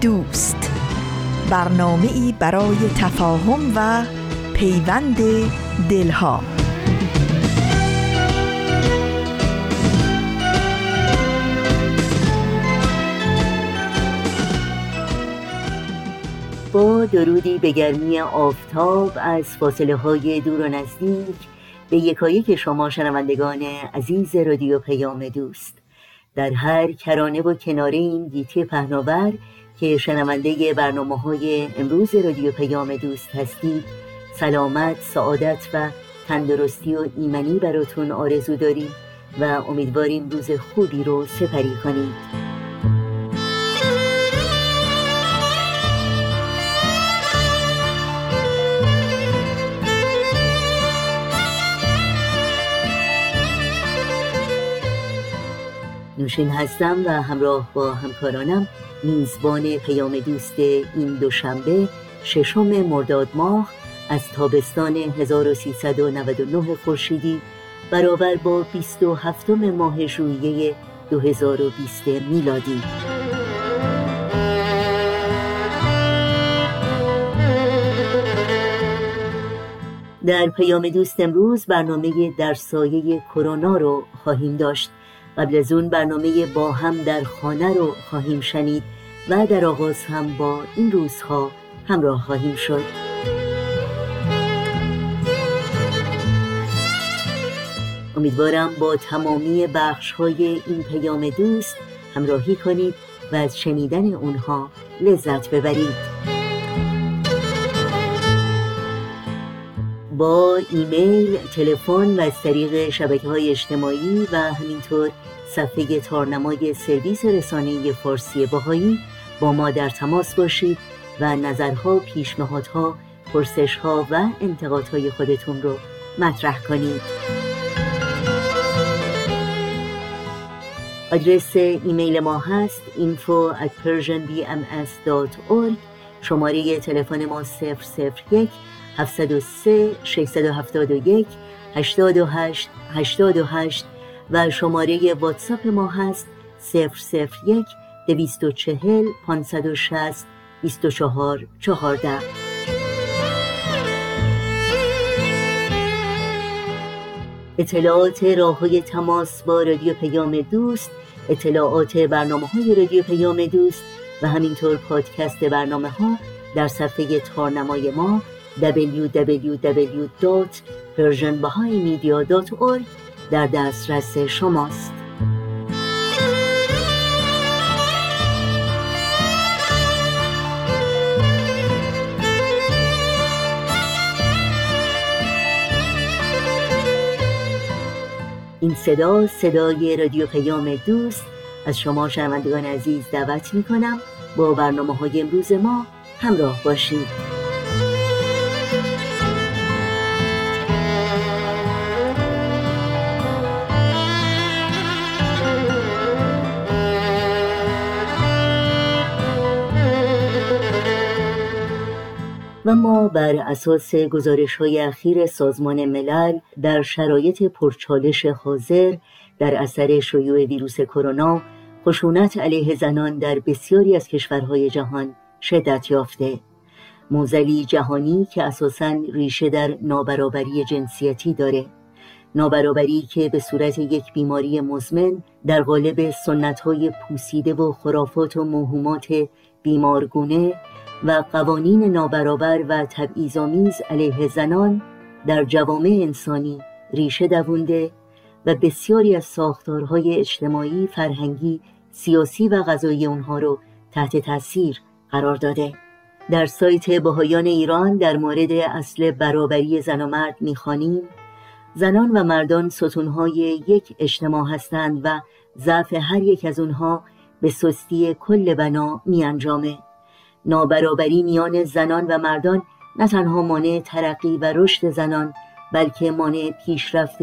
دوست. برنامه ای برای تفاهم و پیوند دلها. با درودی به گرمی آفتاب از فاصله های دور و نزدیک به یکایک شما شنوندگان عزیز رادیو پیام دوست. در هر کرانه و کناره این گیتی پهناور که شنونده برنامه های امروز رادیو پیام دوست هستید. سلامت، سعادت و تندرستی و ایمنی براتون آرزو داریم و امیدواریم روز خوبی رو سپری کنید. نوشین هستم و همراه با همکارانم میزبان پیام دوست این دوشنبه ششم مرداد ماه از تابستان 1399 خورشیدی برابر با 27 ماه ژوئیه 2020 میلادی. در پیام دوست امروز برنامه در سایه کرونا رو خواهیم داشت. قبل از اون برنامه با هم در خانه رو خواهیم شنید و در آغاز هم با این روزها همراه خواهیم شد. امیدوارم با تمامی بخش های این پیام دوست همراهی کنید و از شنیدن اونها لذت ببرید. با ایمیل، تلفن و از طریق شبکه های اجتماعی و همینطور صفحه تارنمای سرویس رسانه فارسی باهایی با ما در تماس باشید و نظرها، پیشنهادها، پرسشها و انتقادهای خودتون رو مطرح کنید. آدرس ایمیل ما هست info at persianbms.org شماره تلفن ما 001 703 671 828 828 و شماره واتساپ ما هست 001 240 560 24 14 اطلاعات راه های تماس با رادیو پیام دوست اطلاعات برنامه های رادیو پیام دوست و همینطور پادکست برنامه ها در صفحه تارنمای ما www.persianbahaimedia.org در دسترس شماست. این صدا صدای رادیو پیام دوست. از شما شنوندگان عزیز دعوت می کنم با برنامه های امروز ما همراه باشید. و ما بر اساس گزارش های اخیر سازمان ملل در شرایط پرچالش حاضر در اثر شیوع ویروس کرونا خشونت علیه زنان در بسیاری از کشورهای جهان شدت یافته. موزلی جهانی که اساساً ریشه در نابرابری جنسیتی داره. نابرابری که به صورت یک بیماری مزمن در قالب سنت های پوسیده و خرافات و موهومات بیمارگونه و قوانین نابرابر و تبعیض‌آمیز علیه زنان در جوامع انسانی ریشه دوونده و بسیاری از ساختارهای اجتماعی، فرهنگی، سیاسی و غذایی اونها رو تحت تاثیر قرار داده. در سایت بهایان ایران در مورد اصل برابری زن و مرد می‌خوانیم زنان و مردان ستونهای یک اجتماع هستند و ضعف هر یک از اونها به سستی کل بنا می انجامه. نابرابری میان زنان و مردان نه تنها مانع ترقی و رشد زنان بلکه مانع پیشرفت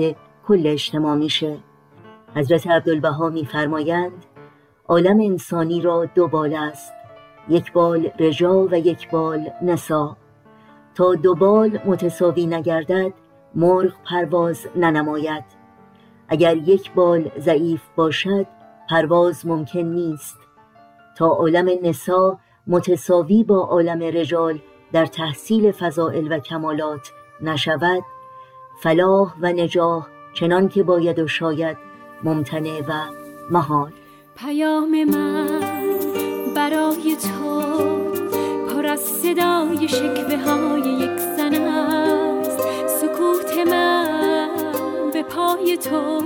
کل اجتماع میشه. حضرت عبدالبها میفرمایند عالم انسانی را دو بال است یک بال رجا و یک بال نسا. تا دو بال متساوی نگردد مرغ پرواز ننماید. اگر یک بال ضعیف باشد پرواز ممکن نیست. تا عالم نسا متساوی با عالم رجال در تحصیل فضائل و کمالات نشود فلاح و نجاح چنان که باید و شاید ممتنع و محال. پیام من برای تو پر از صدای شکوه های یک زن است. سکوت من به پای تو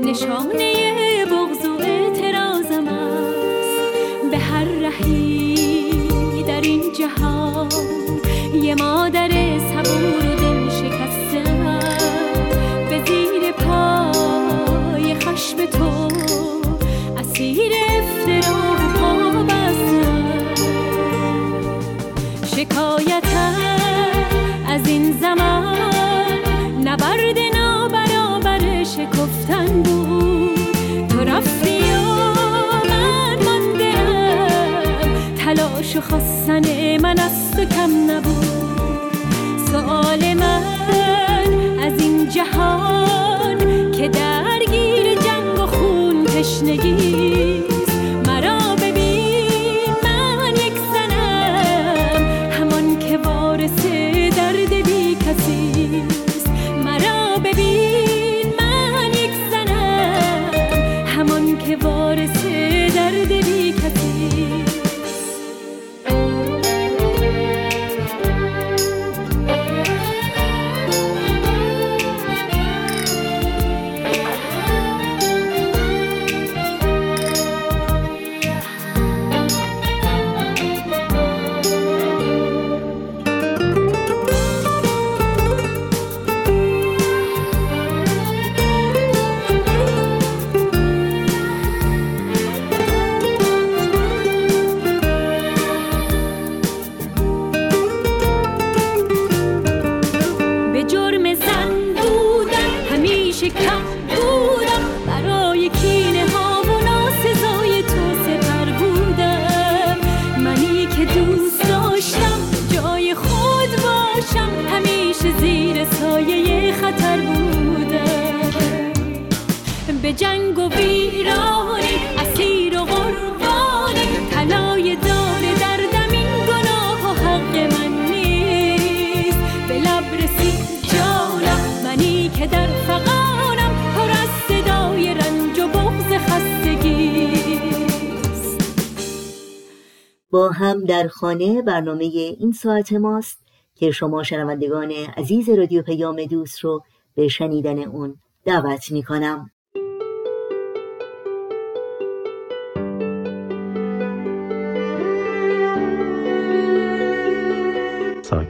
نشانه بغض و اعتراضم است. به هر این جهان. یه مادر صبور و دل شکستم به زیر پای خشم تو اسیر افترا و شکایتم از این زمان نبرد نابرابر شکفتن بود. تو رفتی و من ماندم تلاش و خواستن من از تو کم نبود. سؤال من از این جهان که درگیر جنگ و خون تشنگی خانه برنامه این ساعت ماست که شما شنوندگان عزیز رادیو پیام دوست رو به شنیدن اون دعوت می کنم.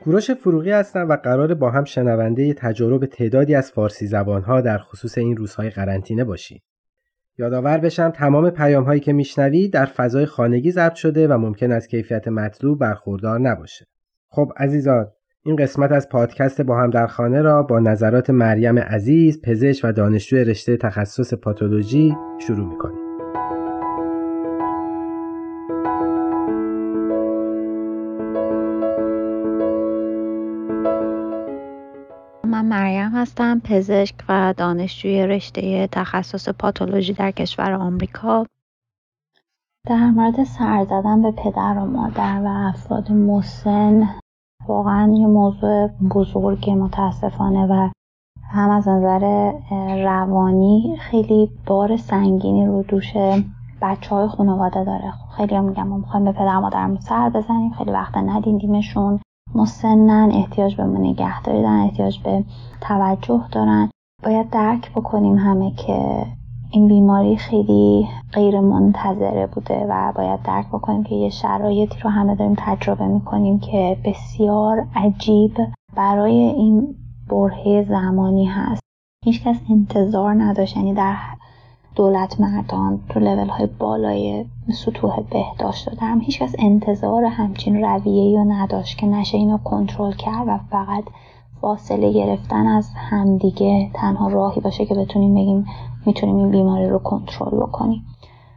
کوروش فروغی هستم و قرار با هم شنونده تجارب تعدادی از فارسی زبانها در خصوص این روزهای قرنطینه باشیم. یادآور بشم تمام پیام هایی که میشنوید در فضای خانگی ضبط شده و ممکن است کیفیت مطلوب برخوردار نباشه. خب عزیزان این قسمت از پادکست با هم در خانه را با نظرات مریم عزیز پزشک و دانشجو رشته تخصص پاتولوژی شروع می‌کنیم. پزشک و دانشجوی رشته تخصص پاتولوژی در کشور آمریکا. در مورد سر زدن به پدر و مادر و افراد مسن واقعا یه موضوع بزرگ متاسفانه و هم از نظر روانی خیلی بار سنگینی رو دوش بچه های خانواده داره. خیلی هم میگم ما می‌خوایم به پدر مادرمون سر بزنیم خیلی وقت ندیدیمشون. مسنن احتیاج به نگهداری دارن احتیاج به توجه دارن. باید درک بکنیم همه که این بیماری خیلی غیر منتظره بوده و باید درک بکنیم که یه شرایطی رو همه داریم تجربه می‌کنیم که بسیار عجیب برای این برهه زمانی هست. هیچکس انتظار نداشت یعنی در دولت مردان تو لیول های بالای سطوح بهداشت و درم هیچکس انتظار همچین رویه رو نداشت که نشه اینو کنترل کرد و فقط فاصله گرفتن از همدیگه تنها راهی باشه که بتونیم بگیم می‌تونیم این بیماری رو کنترل بکنیم.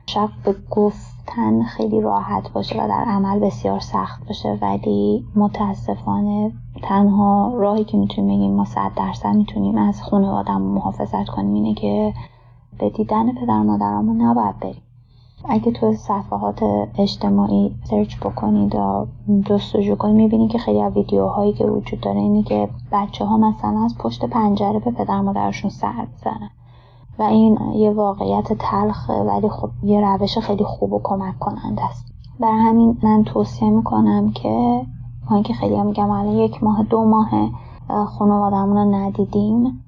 شاید به گفتن خیلی راحت باشه و در عمل بسیار سخت باشه ولی متاسفانه تنها راهی که می‌تونیم بگیم ما صد درصد می‌تونیم از خانوادم محافظت کنیم اینه که به دیدن پدر مادرمون نباید بریم. اگه تو صفحات اجتماعی سرچ بکنید و جستجو کنید می‌بینید که خیلی از ویدیوهایی که وجود داره اینه که بچه ها مثلا از پشت پنجره به پدر مادرشون سر بزنن و این یه واقعیت تلخه ولی خب یه روش خیلی خوب و کمک کننده است. برای همین من توصیه می‌کنم که ما اینکه خیلی هم میگم الان یک ماه دو ماه خانوادمون رو ندیدیم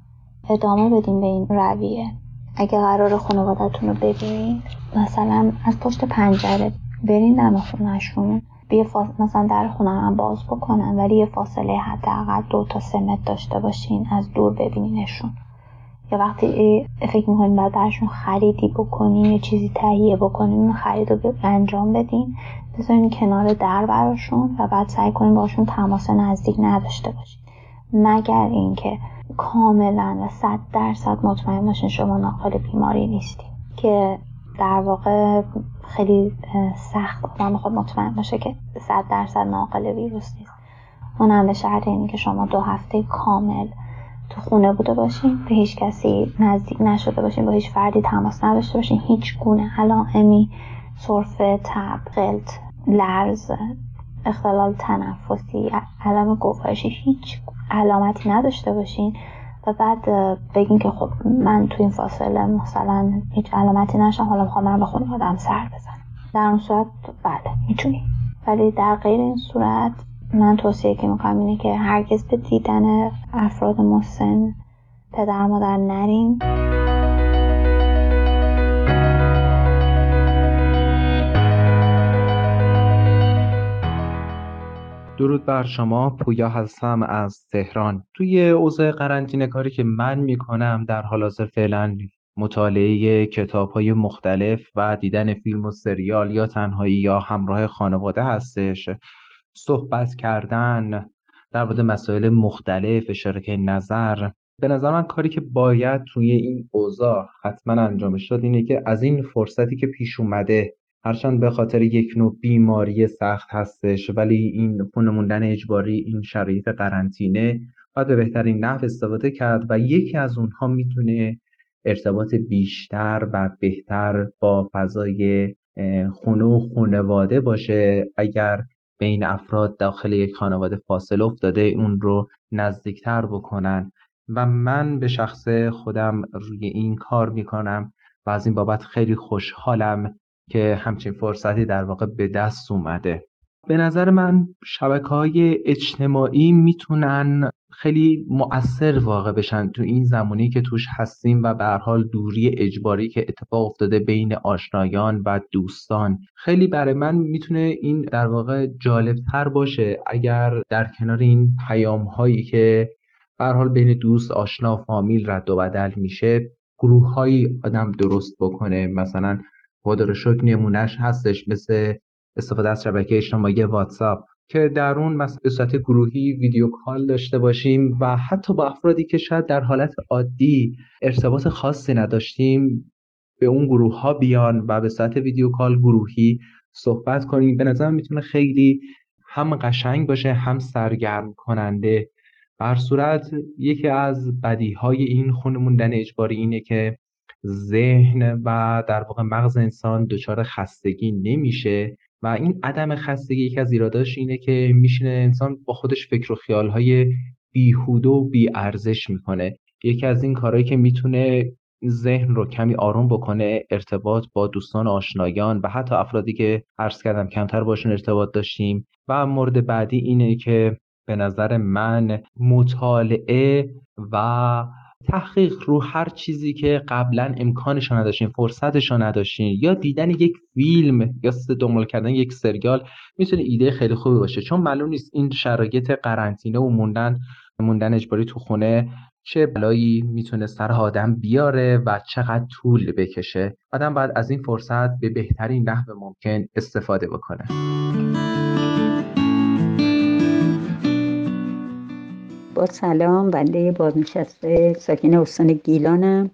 ادامه بدیم به این رویه. اگه قرار خانوادتون رو ببینید مثلا از پشت پنجره برین دم خونهشون بیا مثلا در خونه هم باز بکنن ولی یه فاصله حداقل دو تا سه متر داشته باشین از دور ببینینشون. یا وقتی فکر می‌کنین بعد برشون خریدی بکنین یه چیزی تهیه بکنین اون خرید رو انجام بدین. بذارین کنار در براشون و بعد سعی کنین باشون تماس نزدیک نداشته باشین. مگر اینکه کاملا و صد درصد مطمئن باشین شما ناقل بیماری نیستین. که در واقع خیلی سخت آدم می‌خواد مطمئن باشه که صد درصد ناقل ویروس نیست. اونم به شرط اینه که شما دو هفته کامل تو خونه بوده باشین به هیچ کسی نزدیک نشده باشین با هیچ فردی تماس نداشته باشین هیچ گونه علائمی سرفه تب قلط لرز اختلال تنفسی علم گوارشی هیچ علامتی نداشته باشین و بعد بگین که خب من تو این فاصله مثلا هیچ علامتی نشم حالا می‌خوام من به خونه آدم سر بزنم. در اون صورت بله می‌تونی ولی در غیر این صورت من توصیه که می‌کنم اینه که هرگز به دیدن افراد مسن پدر مادر نریم درود بر شما پویا هستم از تهران. توی اوضاع قرنطینه کاری که من می‌کنم در حال حاضر فعلا مطالعه کتاب های مختلف و دیدن فیلم و سریال یا تنهایی یا همراه خانواده هستش. صحبت کردن در مورد مسائل مختلف اشاره نظر. به نظر من کاری که باید توی این اوضاع حتما انجامش داد اینه که از این فرصتی که پیش اومده هرچند به خاطر یک نوع بیماری سخت هستش ولی این خونه موندن اجباری این شرایط قرنطینه باید به بهترین نحو استفاده کرد و یکی از اونها می‌تونه ارتباط بیشتر و بهتر با فضای خونه و خانواده باشه. اگر بین افراد داخل یک خانواده فاصله افتاده اون رو نزدیکتر بکنن. و من به شخص خودم روی این کار می‌کنم و از این بابت خیلی خوشحالم که همچین فرصتی در واقع به دست اومده. به نظر من شبکه های اجتماعی می‌تونن خیلی مؤثر واقع بشن تو این زمانی که توش هستیم و به حال دوری اجباری که اتفاق افتاده بین آشنایان و دوستان. خیلی برای من می‌تونه این در واقع جالب تر باشه اگر در کنار این پیام هایی که به حال بین دوست آشنا فامیل رد و بدل میشه گروه های آدم درست بکنه. مثلا خدا رو شکر نمونهش هستش مثل استفاده از شبکه اجتماعی واتساپ که در اون به صورت گروهی ویدیو کال داشته باشیم و حتی با افرادی که شاید در حالت عادی ارتباط خاصی نداشتیم به اون گروه ها بیان و به صورت ویدیو کال گروهی صحبت کنیم. به نظر می‌تونه خیلی هم قشنگ باشه هم سرگرم کننده. بر صورت یکی از بدیهای این خونه موندن اجباری اینه که ذهن و در واقع مغز انسان دچار خستگی نمیشه و این عدم خستگی یکی از ایراداش اینه که میشینه انسان با خودش فکر و خیالهای بیهوده و بیارزش می‌کنه. یکی از این کارهایی که می‌تونه ذهن رو کمی آروم بکنه ارتباط با دوستان آشنایان و حتی افرادی که عرض کردم کمتر باشون ارتباط داشتیم. و مورد بعدی اینه که به نظر من مطالعه و تحقیق رو هر چیزی که قبلا امکانش نداشتین فرصتش نداشتین یا دیدن یک فیلم یا دنبال کردن یک سریال می‌تونه ایده خیلی خوبی باشه. چون معلوم نیست این شرایط قرنطینه و موندن موندن اجباری تو خونه چه بلایی می‌تونه سر آدم بیاره و چقدر طول بکشه. آدم باید از این فرصت به بهترین نحو ممکن استفاده بکنه. با سلام بنده بازنشسته ساکن استان گیلانم.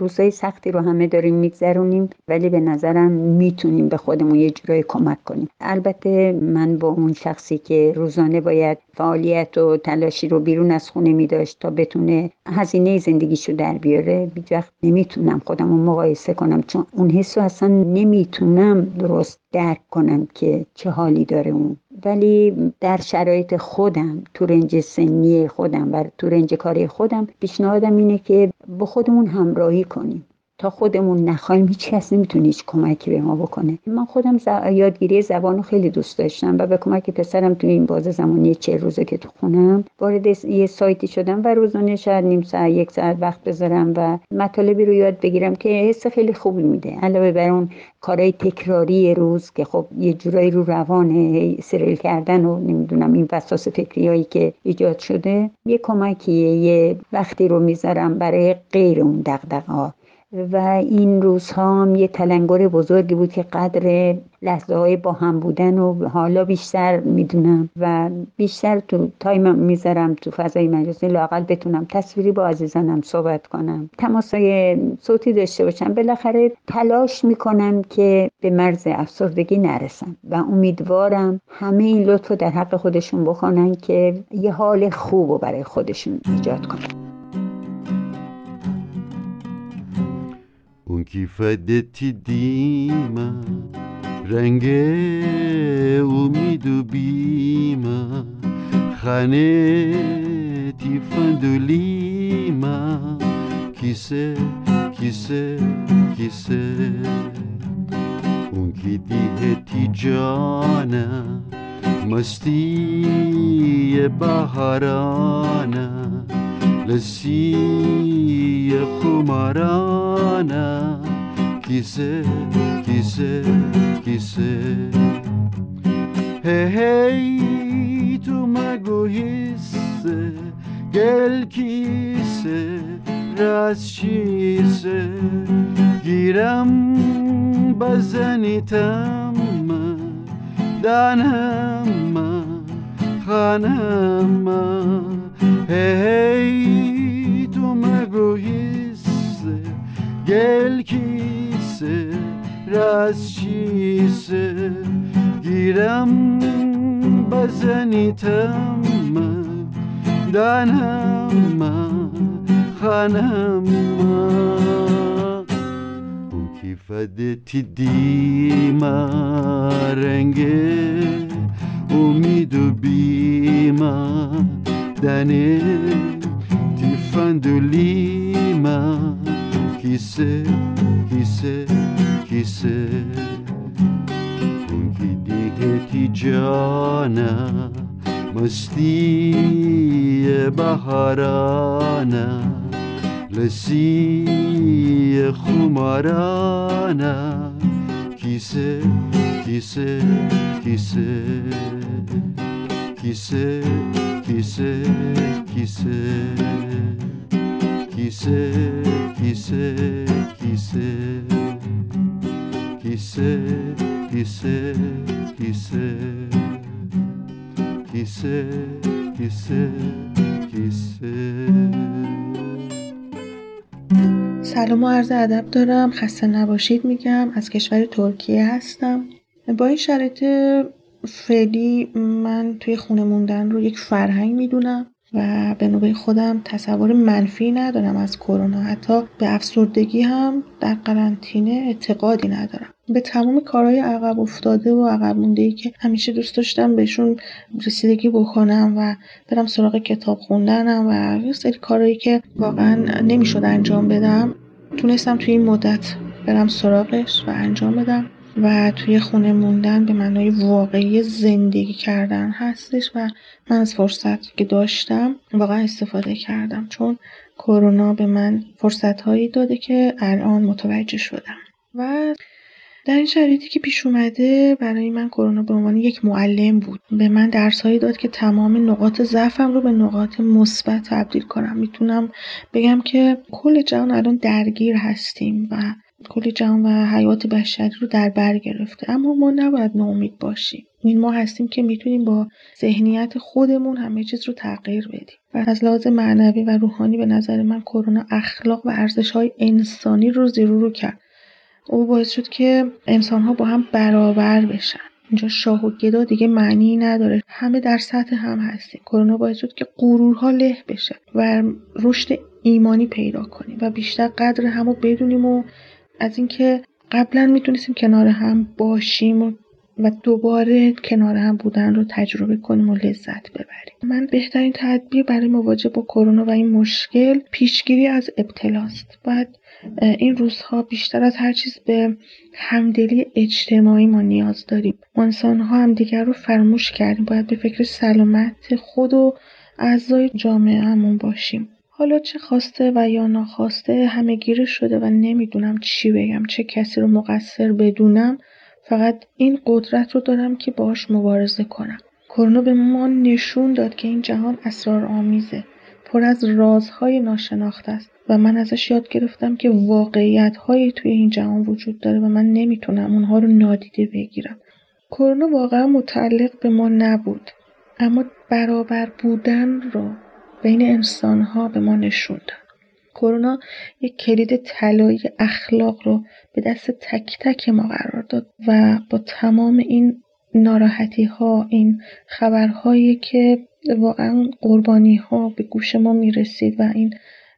روزهای سختی رو همه داریم میگذرونیم ولی به نظرم می‌تونیم به خودمون یه جورایی کمک کنیم. البته من با اون شخصی که روزانه باید فعالیت و تلاشی رو بیرون از خونه میداشت تا بتونه هزینه زندگیشو در بیاره بیجوقت نمی‌تونم خودم رو مقایسه کنم چون اون حس رو اصلا نمی‌تونم درست درک کنم که چه حالی داره اون. ولی در شرایط خودم تو رنج سنی خودم و تو رنج کاری خودم پیشنهادم اینه که با خودمون همراهی کنیم. تا خودمون نخواهیم هیچ کس نمی‌تونه هیچ کمکی به ما بکنه. من خودم یادگیری زبان رو خیلی دوست داشتم و به کمک پسرم توی این بازه زمانی چه روزه که تو خونم وارد یه سایتی شدم و روزانه شاید نیم ساعت یک ساعت وقت بذارم و مطالبی رو یاد بگیرم که حس خیلی خوبی میده. علاوه بر اون کارهای تکراری روز که خب یه جورایی رو روانه سریل کردن و نمی‌دونم این وسواس فکری هایی که ایجاد شده یه کمکیه یه وقتی رو می‌ذارم برای غیر اون دقدقه و این روزها هم یه تلنگر بزرگی بود که قدر لحظه های با هم بودن و حالا بیشتر می‌دونم و بیشتر تو تایم می‌ذارم تو فضای مجازی لاقل بتونم تصویری با عزیزانم صحبت کنم. تماسای صوتی داشته باشم. بالاخره تلاش می‌کنم که به مرز افسردگی نرسم و امیدوارم همه این لطف در حق خودشون بکنن که یه حال خوب رو برای خودشون ایجاد کنن. اون کیفدتی دیما رنگ امید و بیما خانه تی فندولیما کیسه کیسه کیسه. اون کی دیه تی جانا مستی بهارانا لسی خمارانه. کیسه کیسه کیسه. هی هی تو مگو حسه. گل کیسه راست شیسه گیرم بزنیتم Hey tu me brujiste, gel quise, rasçise, girem bazen itemem danama hanama Kifadeti dima renge umidu bima d'années, Tiffin de Lima, qui sait, qui sait, qui sait. Inkidigeti jana, masti baharana, lasi khumarana, qui sait, qui sait, qui sait, qui sait. کیسه کیسه کیسه کیسه کیسه کیسه کیسه کیسه کیسه کیسه سلام و عرض ادب دارم خسته نباشید میگم از کشور ترکیه هستم با این شرایط فعلی من توی خونه موندن رو یک فرهنگ می‌دونم و به نوبه خودم تصور منفی ندارم از کرونا. حتی به افسردگی هم در قرنطینه اعتقادی ندارم. به تمام کارهای عقب افتاده و عقب مونده ای که همیشه دوست داشتم بهشون رسیدگی بکنم و برم سراغ کتاب خوندنم و یه سری کارهایی که واقعا نمی‌شد انجام بدم تونستم توی این مدت برم سراغش و انجام بدم. و توی خونه موندن به معنای واقعی زندگی کردن هستش و من از فرصت که داشتم واقعا استفاده کردم چون کرونا به من فرصت هایی داده که الان متوجه شدم. و در این شرایطی که پیش اومده برای من کرونا به عنوان یک معلم بود به من درس هایی داد که تمام نقاط ضعفم رو به نقاط مثبت تبدیل کنم. می‌تونم بگم که کل جهان الان درگیر هستیم و کل جهان و حیات بشری رو در بر گرفته. اما ما نباید ناامید باشیم. این ما هستیم که می‌تونیم با ذهنیت خودمون همه چیز رو تغییر بدیم. و از لحاظ معنوی و روحانی به نظر من کرونا اخلاق و ارزش های انسانی رو زیرو رو کرد. او باعث شد که انسان ها با هم برابر بشن. اینجا شاه و گدا دیگه معنی نداره. همه در سطح هم هستیم. کرونا باعث شد که غرورها له بشه و رشد ایمانی پیدا کنیم و بیشتر قدر همو بدونیم و از اینکه قبلا می‌تونستیم کنار هم باشیم و و دوباره کنار هم بودن رو تجربه کنیم و لذت ببریم. من بهترین تدبیر برای مواجه با کرونا و این مشکل پیشگیری از ابتلاست. باید این روزها بیشتر از هر چیز به همدلی اجتماعی ما نیاز داریم. ما انسان ها هم دیگر رو فراموش کردیم. باید به فکر سلامت خود و اعضای جامعهمون باشیم. حالا چه خواسته و یا ناخواسته همه گیره شده و نمی‌دونم چی بگم چه کسی رو مقصر بدونم فقط این قدرت رو دارم که باش مبارزه کنم. کرونا به ما نشون داد که این جهان آمیزه پر از رازهای ناشناخته است و من ازش یاد گرفتم که واقعیت های توی این جهان وجود داره و من نمی‌تونم اونها رو نادیده بگیرم. کرونا واقعا متعلق به ما نبود اما برابر بودن رو بین انسان ها به ما نشون داد. کرونا یک کلید طلایی اخلاق رو به دست تک تک ما قرار داد و با تمام این ناراحتی ها این خبرهایی که واقعا قربانی ها به گوش ما می‌رسید و این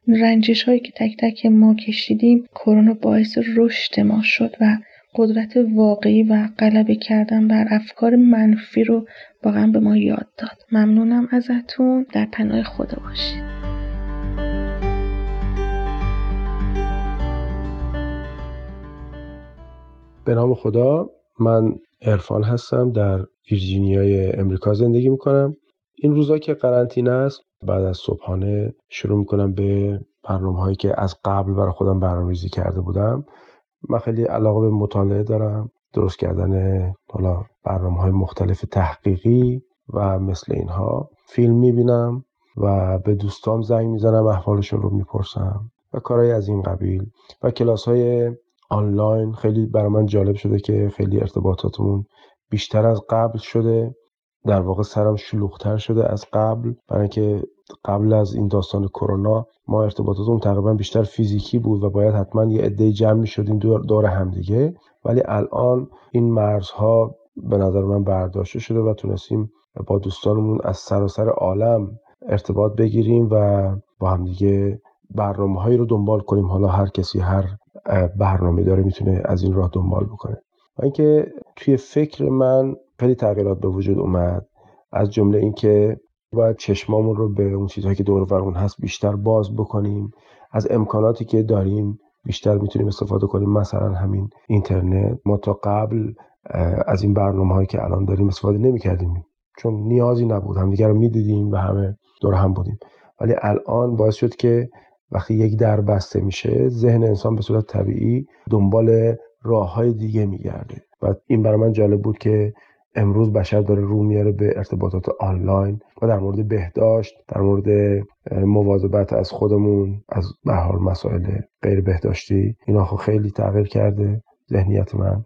رنجش هایی که تک تک ما کشیدیم کرونا باعث رشد ما شد و قدرت واقعی و غلبه کردن بر افکار منفی رو واقعا به ما یاد داد. ممنونم ازتون. در پناه خدا باشید. به نام خدا من ارفان هستم. در ویرجینیای امریکا زندگی می‌کنم. این روزا که قرنطینه است بعد از صبحانه شروع می‌کنم به برنامه هایی که از قبل برای خودم برنامه‌ریزی کرده بودم. من خیلی علاقه به مطالعه دارم درست کردن حالا برنامه های مختلف تحقیقی و مثل اینها فیلم می‌بینم و به دوستام زنگ می‌زنم احوالشون رو می‌پرسم و کارهای از این قبیل. و کلاس های آنلاین خیلی برای من جالب شده که خیلی ارتباطاتمون بیشتر از قبل شده. در واقع سرم شلوغتر شده از قبل. برای اینکه قبل از این داستان کرونا ما ارتباطاتمون تقریبا بیشتر فیزیکی بود و باید حتما یه عده جمع شدیم دور, دور همدیگه. ولی الان این مرزها به نظر من برداشته شده و تونستیم با دوستانمون از سراسر عالم ارتباط بگیریم و با همدیگه برنامه هایی رو دنبال کنیم. حالا هر کسی هر برنامه داره می‌تونه از این راه دنبال بکنه. و اینکه توی فکر من خیلی تغییرات به وجود اومد. از جمله اینکه باید چشمامون رو به اون چیزهایی که دور اون هست بیشتر باز بکنیم. از امکاناتی که داریم بیشتر می‌تونیم استفاده کنیم. مثلا همین اینترنت. ما تا قبل از این برنامه هایی که الان داریم استفاده نمی‌کردیم. چون نیازی نبود. همدیگه رو می‌دیدیم و همه دور هم بودیم. ولی الان باعث شد که وقتی یک در بسته میشه ذهن انسان به صورت طبیعی دنبال راه های دیگه میگرده. و این برای من جالب بود که امروز بشر داره رو میاره به ارتباطات آنلاین و در مورد بهداشت در مورد مواظبت از خودمون از به حال مسائل غیر بهداشتی اینا خب خیلی تغییر کرده ذهنیت من.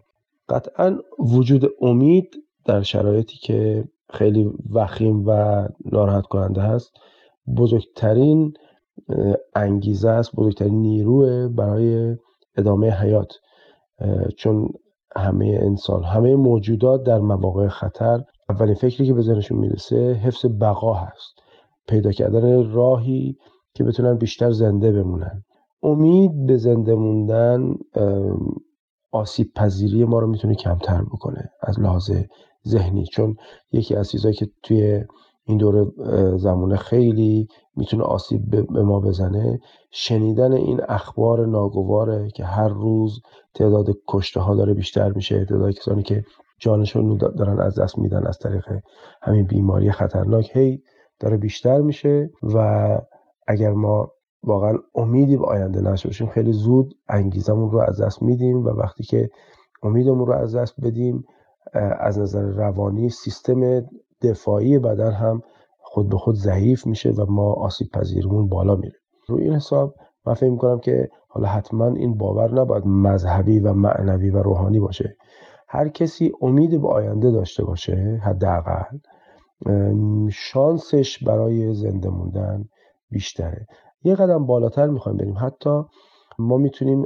قطعا وجود امید در شرایطی که خیلی وخیم و ناراحت کننده هست بزرگترین انگیزه است بزرگترین نیروه برای ادامه حیات. چون همه انسان همه موجودات در مواقع خطر اولین فکری که به ذهنشون می‌رسه حفظ بقا هست. پیدا کردن راهی که بتونن بیشتر زنده بمونن. امید به زنده موندن آسیب پذیری ما رو می‌تونه کمتر بکنه از لحاظ ذهنی. چون یکی از چیزهایی که توی این دور زمانه خیلی می‌تونه آسیب به ما بزنه. شنیدن این اخبار ناگواره که هر روز تعداد کشته ها داره بیشتر میشه تعداد کسانی که جانشون دارن از دست میدن از طریق همین بیماری خطرناک هی داره بیشتر میشه و اگر ما واقعا امیدی به آینده نشده باشیم خیلی زود انگیزمون رو از دست میدیم و وقتی که امیدمون رو از دست بدیم از نظر روانی سیستم دفاعی بدن هم خود به خود ضعیف میشه و ما آسیب پذیرمون بالا میره. روی این حساب من فکر می‌کنم که حالا حتما این باور نباید مذهبی و معنوی و روحانی باشه. هر کسی امید به آینده داشته باشه حداقل شانسش برای زنده موندن بیشتره. یه قدم بالاتر می‌خوایم بریم. حتی ما می‌تونیم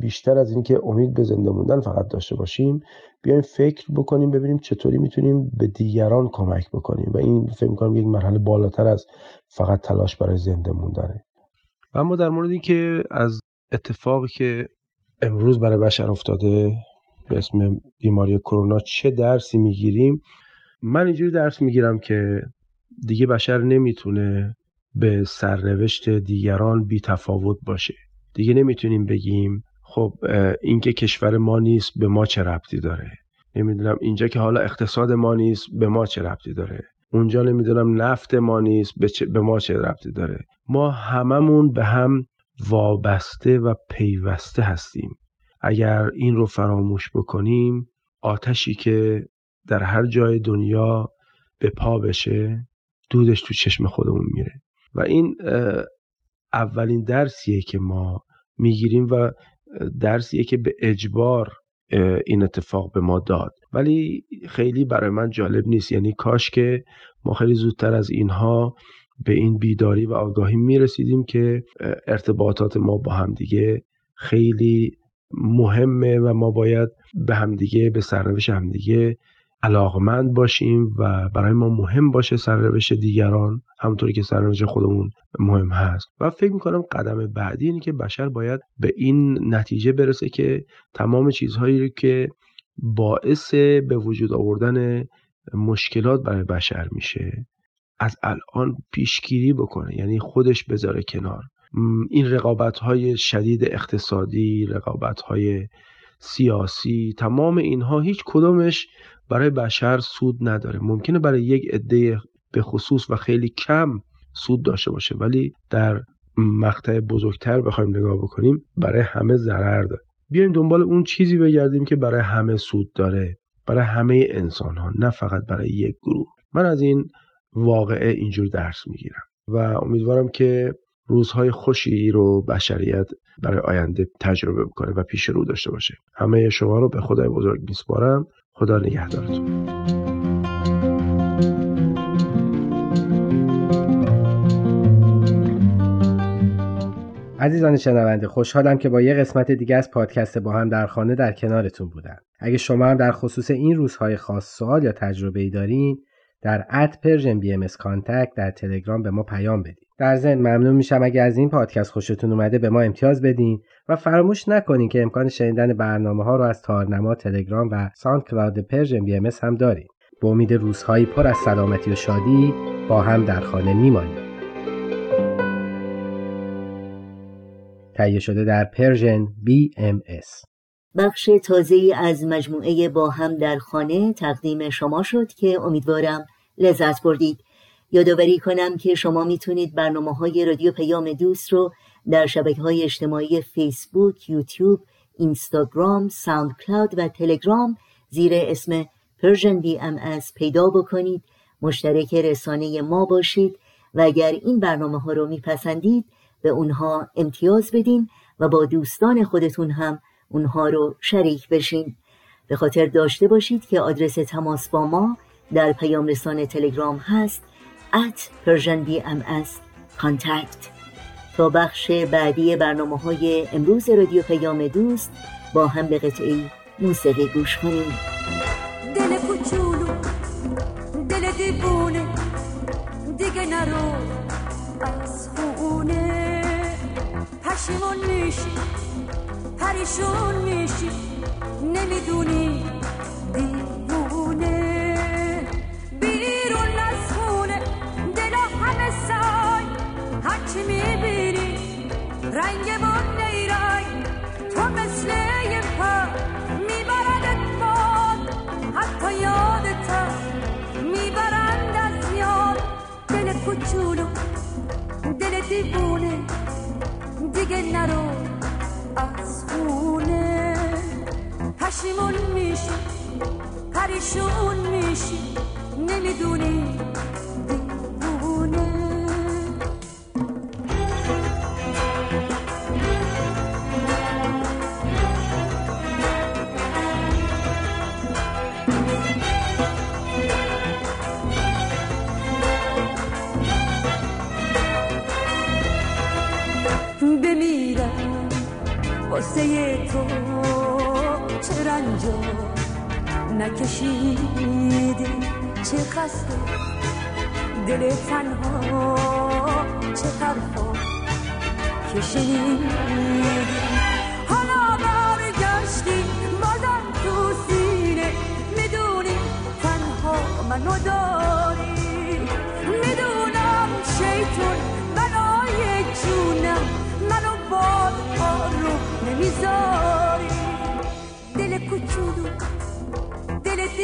بیشتر از اینکه امید به زنده موندن فقط داشته باشیم بیایم فکر بکنیم ببینیم چطوری می‌تونیم به دیگران کمک بکنیم. و این فکر می‌کنم یک مرحله بالاتر از فقط تلاش برای زنده موندنه. و اما در مورد اینکه از اتفاقی که امروز برای بشر افتاده به اسم بیماری کرونا چه درسی می‌گیریم من اینجوری درس می‌گیرم که دیگه بشر نمی‌تونه به سرنوشت دیگران بی تفاوت باشه. دیگه نمی‌تونیم بگیم خب اینکه کشور ما نیست به ما چه ربطی داره؟ نمی‌دونم اینجا که حالا اقتصاد ما نیست به ما چه ربطی داره؟ اونجا نمی‌دونم نفت ما نیست به, به ما چه ربطی داره؟ ما هممون به هم وابسته و پیوسته هستیم. اگر این رو فراموش بکنیم آتشی که در هر جای دنیا به پا بشه دودش تو چشم خودمون میره. و این اولین درسیه که ما می‌گیریم و درسیه که به اجبار این اتفاق به ما داد. ولی خیلی برای من جالب نیست. یعنی کاش که ما خیلی زودتر از اینها به این بیداری و آگاهی می‌رسیدیم که ارتباطات ما با همدیگه خیلی مهمه و ما باید به همدیگه به سرنوشت همدیگه علاقمند باشیم و برای ما مهم باشه سرنوشت دیگران همونطوری که سرنوشت خودمون مهم هست. و فکر می‌کنم قدم بعدی اینه که بشر باید به این نتیجه برسه که تمام چیزهایی که باعث به وجود آوردن مشکلات برای بشر میشه از الان پیشگیری بکنه یعنی خودش بذاره کنار. این رقابت های شدید اقتصادی رقابت های سیاسی تمام اینها هیچ کدومش برای بشر سود نداره. ممکنه برای یک عده به خصوص و خیلی کم سود داشته باشه ولی در مقطع بزرگتر بخوایم نگاه بکنیم برای همه ضرر داره. بیایم دنبال اون چیزی بگردیم که برای همه سود داره برای همه انسان ها نه فقط برای یک گروه. من از این واقعه اینجور درس می‌گیرم و امیدوارم که روزهای خوشی رو بشریت برای آینده تجربه بکنه و پیش رو داشته باشه. همه شما رو به خدای بزرگ میسپارم. خدا نگهدارتون. عزیزان شنونده خوشحالم که با یه قسمت دیگه از پادکست با هم در خانه در کنارتون بودم. اگه شما هم در خصوص این روزهای خاص سوال یا تجربه ای دارین در at Persian BMS در تلگرام به ما پیام بدید در ضمن ممنون میشم اگه از این پادکست خوشتون اومده به ما امتیاز بدین و فراموش نکنین که امکان شنیدن برنامه ها رو از تارنما تلگرام و SoundCloud Persian BMS هم داریم به امید روزهایی پر از سلامتی و شادی با هم در خانه میمانیم. تهیه شده در Persian BMS بخش تازه از مجموعه با هم در خانه تقدیم شما شد که امیدوارم لذت بردید. یادآوری کنم که شما می‌تونید برنامه های رادیو پیام دوست رو در شبکه های اجتماعی فیسبوک، یوتیوب، اینستاگرام، ساوند کلاود و تلگرام زیر اسم ام از پیدا بکنید. مشترک رسانه ما باشید و اگر این برنامه ها رو میپسندید به اونها امتیاز بدین و با دوستان خودتون هم اونها رو شریک بشین. به خاطر داشته باشید که آدرس تماس با ما در پیام رسانه تلگرام هست at Persian BMS contact. تا بخش بعدی برنامه های امروز رادیو پیام دوست با هم به قطعی موسیقی گوش کنیم. دل کوچولو دل دیوونه دیگه نرو از خونه. پشیمون میشی پریشون میشی نمی‌دونی هرچی می‌بینی رنگ من نیرای تو مثل یه پر میبردت باد حتی یادت می‌برند از یاد دل کوچولو دل دیوونه دیگه نرو از خونه پشیمون میشی پریشون میشی نمی‌دونی واسه تو چه رنجا نکشیدی؟ چه خسته دل تنها چه طرفا که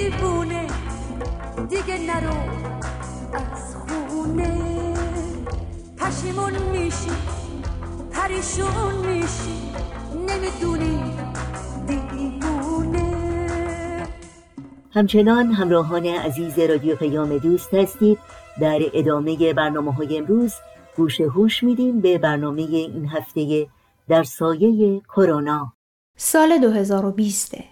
دیوونه. دیگه نرو از خونه. پشیمون میشی پریشون میشی. نمی‌دونی دیوونه. همچنان همراهان عزیز رادیو پیام دوست هستید. در ادامه برنامه های امروز گوش هوش میدیم به برنامه این هفته در سایه کرونا. سال 2020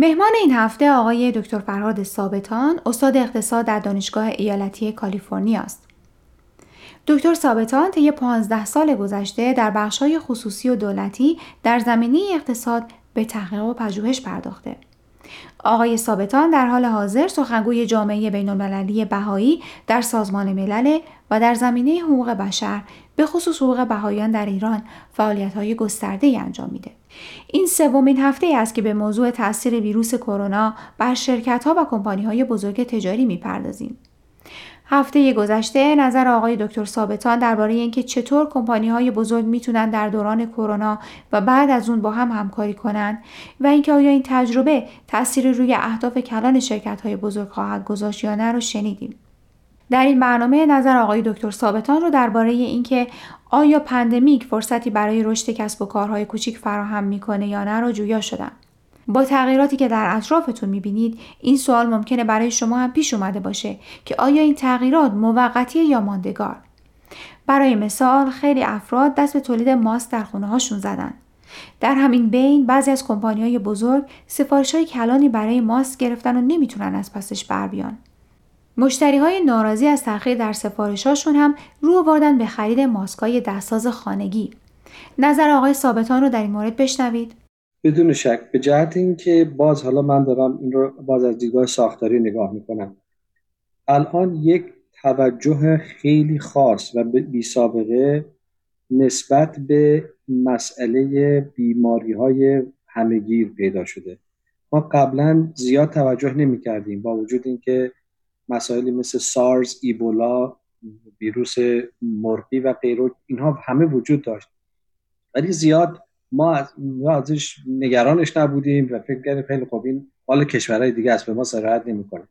مهمان این هفته آقای دکتر فرهاد ثابتان استاد اقتصاد در دانشگاه ایالتی کالیفرنیا است. دکتر ثابتان طی 15 سال گذشته در بخش‌های خصوصی و دولتی در زمینه اقتصاد به تحقیق و پژوهش پرداخته. آقای ثابتان در حال حاضر سخنگوی جامعه بین‌المللی بهایی در سازمان ملل و در زمینه حقوق بشر به خصوص حقوق بهاییان در ایران فعالیت‌های گسترده‌ای انجام میده. این سومین هفته ای است که به موضوع تاثیر ویروس کرونا بر شرکت‌ها و کمپانی‌های بزرگ تجاری می‌پردازیم. هفته گذشته نظر آقای دکتر ثابتان درباره اینکه چطور کمپانی های بزرگ می‌تونن در دوران کرونا و بعد از اون با هم همکاری کنند و اینکه آیا این تجربه تاثیر روی اهداف کلان شرکت های بزرگ خواهد گذاشت یا نه رو شنیدیم. در این برنامه نظر آقای دکتر ثابتان رو درباره اینکه آیا پندمیک فرصتی برای رشد کسب و کارهای کوچیک فراهم می‌کنه یا نه رو جویا شدم. با تغییراتی که در اطرافتون می‌بینید این سوال ممکنه برای شما هم پیش اومده باشه که آیا این تغییرات موقتی یا ماندگار. برای مثال خیلی افراد دست به تولید ماسک در خونه هاشون زدن. در همین بین بعضی از کمپانی های بزرگ سفارش های کلانی برای ماسک گرفتن و نمی‌تونن از پسش بر بیان. مشتری های ناراضی از تأخیر در سفارشاشون هم رو آوردن به خرید ماسکای دستساز خانگی. نظر آقای ثابتان رو در این مورد بشنوید. بدون شک به جهت اینکه باز حالا من دارم این رو باز از دیدگاه ساختاری نگاه می‌کنم الان یک توجه خیلی خاص و بی سابقه نسبت به مسئله بیماری های همگیر پیدا شده ما قبلا زیاد توجه نمی کردیم با وجود اینکه مسائلی مثل سارز، ایبولا، ویروس مرغی و غیره اینها همه وجود داشت. ولی زیاد ما ازش نگرانش نبودیم و فکر کردیم خیلی خوب این مال کشورهای دیگه است به ما سرایت نمی‌کنه.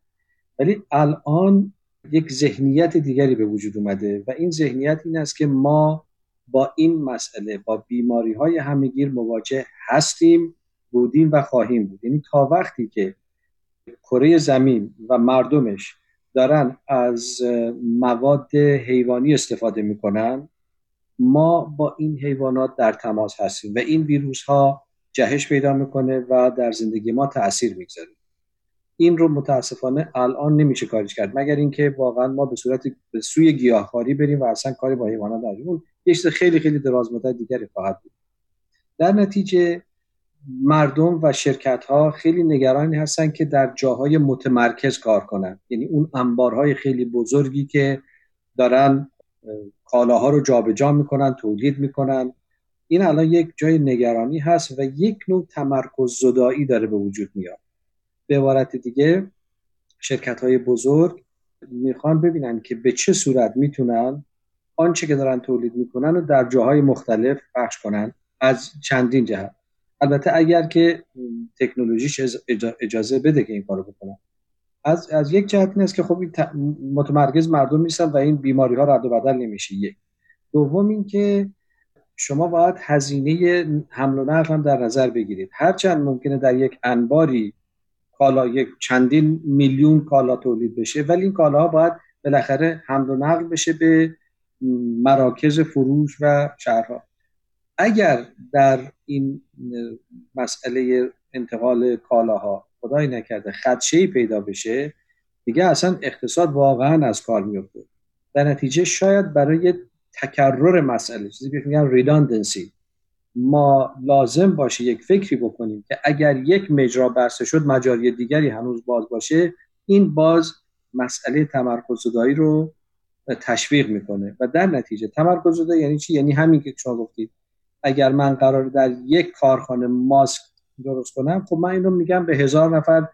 ولی الان یک ذهنیت دیگری به وجود اومده و این ذهنیت این است که ما با این مسئله با بیماری های همگیر مواجه هستیم بودیم و خواهیم بود. یعنی تا وقتی که کره زمین و مردمش دارن از مواد حیوانی استفاده می‌کنن ما با این حیوانات در تماس هستیم و این ویروس ها جهش پیدا می‌کنه و در زندگی ما تاثیر می‌گذاره. این رو متاسفانه الان نمیشه کاریش کرد. مگر اینکه واقعا ما به صورت به سوی گیاهخواری بریم و اصلا کاری با حیوانات نداریم. یه خیلی خیلی دراز مدت دیگری خواهد بود. در نتیجه مردم و شرکت ها خیلی نگرانی هستن که در جاهای متمرکز کار کنن. یعنی اون انبارهای خیلی بزرگی که دارن کالاها رو جابجا می‌کنن تولید می‌کنن. این الان یک جای نگرانی هست و یک نوع تمرکز زدایی داره به وجود میاد. به عبارت دیگه شرکت های بزرگ می‌خوان ببینن که به چه صورت می‌تونن آنچه که دارن تولید می‌کنن و در جاهای مختلف پخش کنن از چندین جهت. البته اگر که تکنولوژیش اجازه بده که این کارو بکنن از, از یک جهت این است که خب متمرکز مردم نیستن و این بیماری ها رد و بدل نمیشه. یک. دوم اینکه شما باید هزینه حمل و نقل هم در نظر بگیرید. هرچند ممکنه در یک انباری کالا یک چندین میلیون کالا تولید بشه ولی این کالاها باید بالاخره حمل و نقل بشه به مراکز فروش و شهرها. اگر در این مسئله انتقال کالاها خدای نکرده خدشه پیدا بشه دیگه اصلا اقتصاد واقعا از کار میفته در نتیجه شاید برای تکرر مسئله چیزی که میگن ریداندنسی ما لازم باشه یک فکری بکنیم که اگر یک مجرا بسته شد مجاری دیگری هنوز باز باشه این باز مسئله تمرکز زدایی رو تشویق می‌کنه. و در نتیجه تمرکز زدایی یعنی چی؟ یعنی همین که شما گفتید. اگر من قرار در یک کارخانه ماسک درست کنم خب من اینو میگم به هزار نفر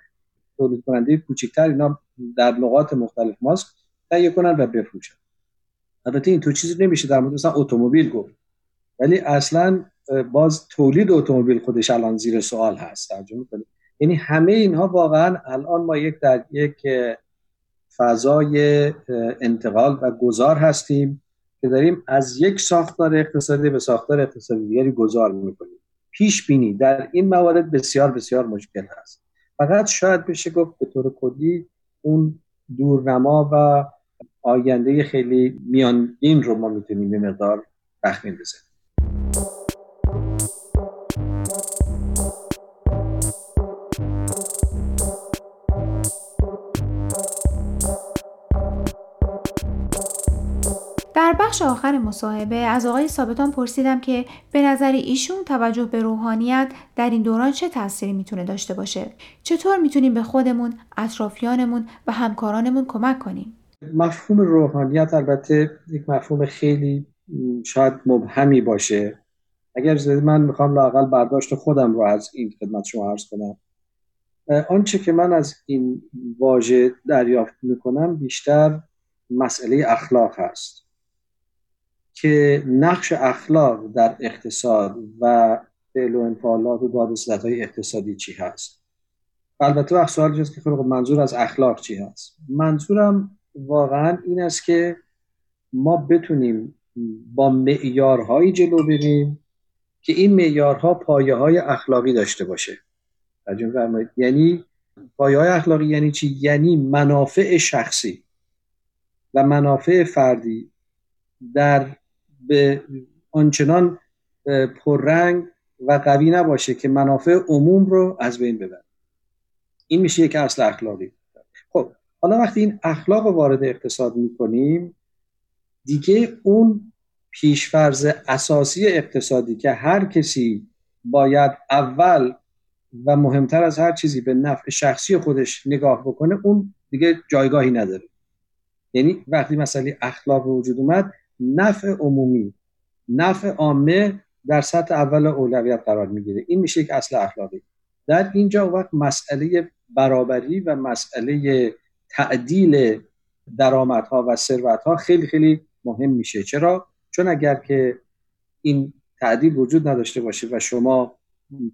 تولید کننده کوچکتر اینا در نقاط مختلف ماسک تهیه کنن و بفروشن. البته این تو چیزی نمیشه در مورد مثلا اتومبیل گفت. ولی اصلا باز تولید اتومبیل خودش الان زیر سوال هست. ترجمه کنید. یعنی همه اینها واقعا الان ما یک در یک فضای انتقال و گذار هستیم. که داریم از یک ساختار اقتصادی به ساختار اقتصادی دیگری گذار می‌کنیم. پیش بینی در این موارد بسیار بسیار مشکل هست. فقط شاید بشه گفت به طور کلی اون دورنما و آینده خیلی میانگین رو ما می‌تونیم یه مقدار تخمین بزنیم. در بخش آخر مصاحبه از آقای ثابتان پرسیدم که به نظر ایشون توجه به روحانیت در این دوران چه تأثیری می‌تونه داشته باشه؟ چطور می‌تونیم به خودمون اطرافیانمون و همکارانمون کمک کنیم؟ مفهوم روحانیت البته یک مفهوم خیلی شاید مبهمی باشه. اگر من می‌خوام لاقل برداشت خودم رو از این خدمت شما عرض کنم. آنچه که من از این واژه دریافت می‌کنم بیشتر مسئله اخلاق هست. که نقش اخلاق در اقتصاد و فعل و انفعالات و دادستت های اقتصادی چی هست؟ البته وقت سوال که خب منظور از اخلاق چی هست؟ منظورم واقعا این است که ما بتونیم با معیارهایی جلو بریم که این معیارها پایه های اخلاقی داشته باشه. یعنی پایه های اخلاقی یعنی چی؟ یعنی منافع شخصی و منافع فردی در به آنچنان پررنگ و قوی نباشه که منافع عموم رو از بین ببره. این میشه یک اصل اخلاقی. خب حالا وقتی این اخلاق وارد اقتصاد می‌کنیم دیگه اون پیشفرز اساسی اقتصادی که هر کسی باید اول و مهمتر از هر چیزی به نفع شخصی خودش نگاه بکنه اون دیگه جایگاهی نداره. یعنی وقتی مسئله اخلاق وجود اومد نفع عمومی نفع عامه در سطح اول اولویت قرار می‌گیره. این میشه یک اصل اخلاقی. در اینجا وقت مسئله برابری و مسئله تعدیل درآمدها و ثروتها خیلی خیلی مهم میشه. چرا؟ چون اگر که این تعدیل وجود نداشته باشه و شما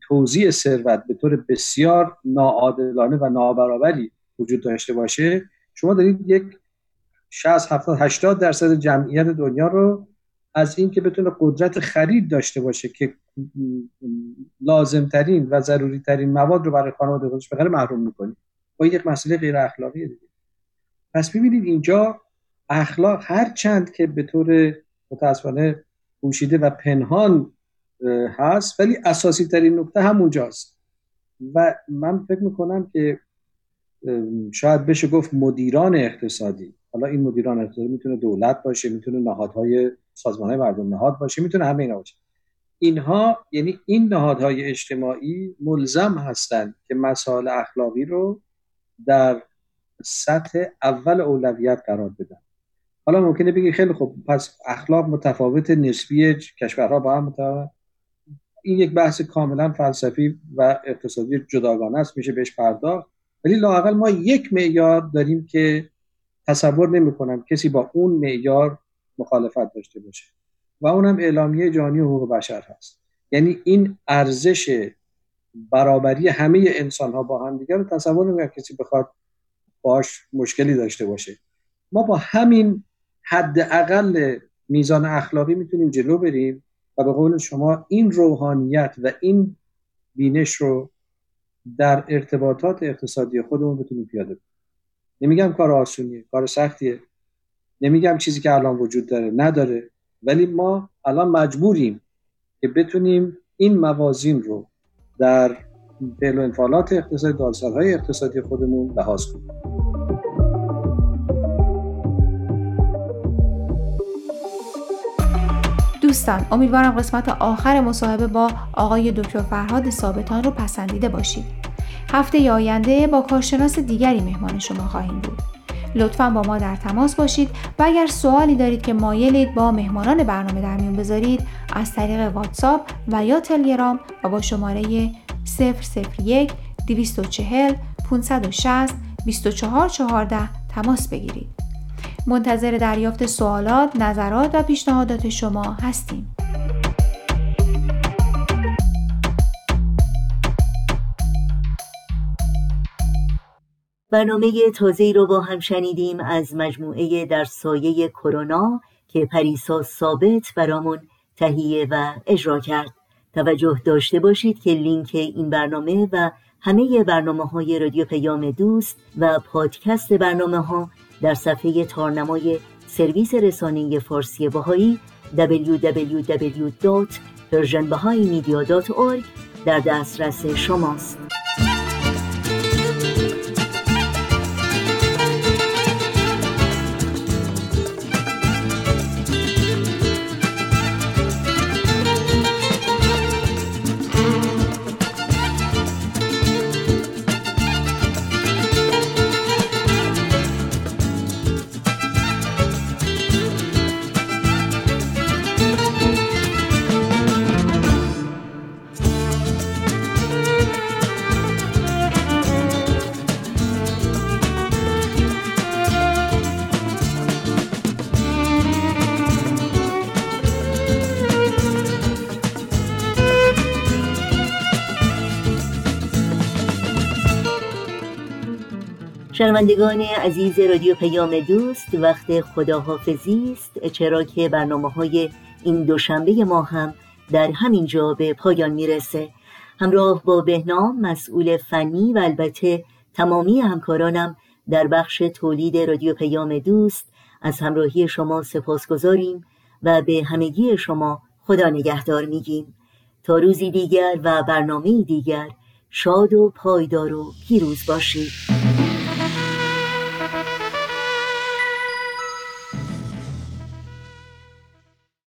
توزیع ثروت به طور بسیار ناعادلانه و نابرابری وجود داشته باشه شما دارید یک 60 70 80 درصد جمعیت دنیا رو از اینکه بتونه قدرت خرید داشته باشه که لازمترین و ضروری ترین مواد رو برای خانواده خودش بخره محروم می‌کنید با یک مسئله غیر اخلاقیه دیگه. پس ببینید اینجا اخلاق هر چند که به طور متاسفانه پوشیده و پنهان هست ولی اساسی ترین نکته همونجاست. و من فکر می‌کنم که شاید بشه گفت مدیران اقتصادی. حالا این مدیران اقتصادی می‌تونه دولت باشه می‌تونه نهادهای سازمان مردم نهاد باشه می‌تونه همه اینا باشه. اینها یعنی این نهادهای اجتماعی ملزم هستند که مسائل اخلاقی رو در سطح اول اولویت قرار بدن. حالا ممکنه بگی خیلی خوب پس اخلاق متفاوت نسبی کشورها با هم متفاوت. این یک بحث کاملا فلسفی و اقتصادی جداگانه است میشه بهش پرداخت. ولی لاقل ما یک معیار داریم که تصور نمی کنم کسی با اون معیار مخالفت داشته باشه. و اونم اعلامیه جهانی حقوق بشر هست. یعنی این ارزش برابری همه انسان ها با هم دیگر رو تصور نمی کسی بخواد باش مشکلی داشته باشه. ما با همین حداقل میزان اخلاقی می‌تونیم جلو بریم و به قول شما این روحانیت و این بینش رو در ارتباطات اقتصادی خودمون بتونیم پیاده کنیم نمیگم کار آسونیه کار سختیه. نمیگم چیزی که الان وجود داره نداره. ولی ما الان مجبوریم که بتونیم این موازین رو در فعل و انفعالات اقتصادی دالسالهای اقتصادی خودمون لحاظ کنیم. دوستان امیدوارم قسمت آخر مصاحبه با آقای دکتر فرهاد ثابتان رو پسندیده باشید. هفته آینده با کارشناس دیگری مهمان شما خواهیم بود لطفا با ما در تماس باشید و اگر سوالی دارید که مایلید با مهمانان برنامه در میون بذارید از طریق واتساپ و یا تلگرام و با شماره 001 240 560 2414 تماس بگیرید. منتظر دریافت سوالات، نظرات و پیشنهادات شما هستیم. برنامه تازه رو با هم شنیدیم از مجموعه در سایه کرونا که پریسا ثابت برامون تهیه و اجرا کرد توجه داشته باشید که لینک این برنامه و همه برنامه های رادیو پیام دوست و پادکست برنامه ها در صفحه تارنمای سرویس رسانه فارسی باهایی www.persianbahaimedia.org در دسترس شماست. شنوندگان عزیز رادیو پیام دوست وقت خداحافظی است. چرا که برنامه های این دوشنبه ما هم در همین جا به پایان می‌رسه. همراه با بهنام مسئول فنی و البته تمامی همکارانم در بخش تولید رادیو پیام دوست از همراهی شما سپاس گذاریم و به همگی شما خدا نگهدار میگیم. تا روزی دیگر و برنامه دیگر شاد و پایدار و پیروز باشید.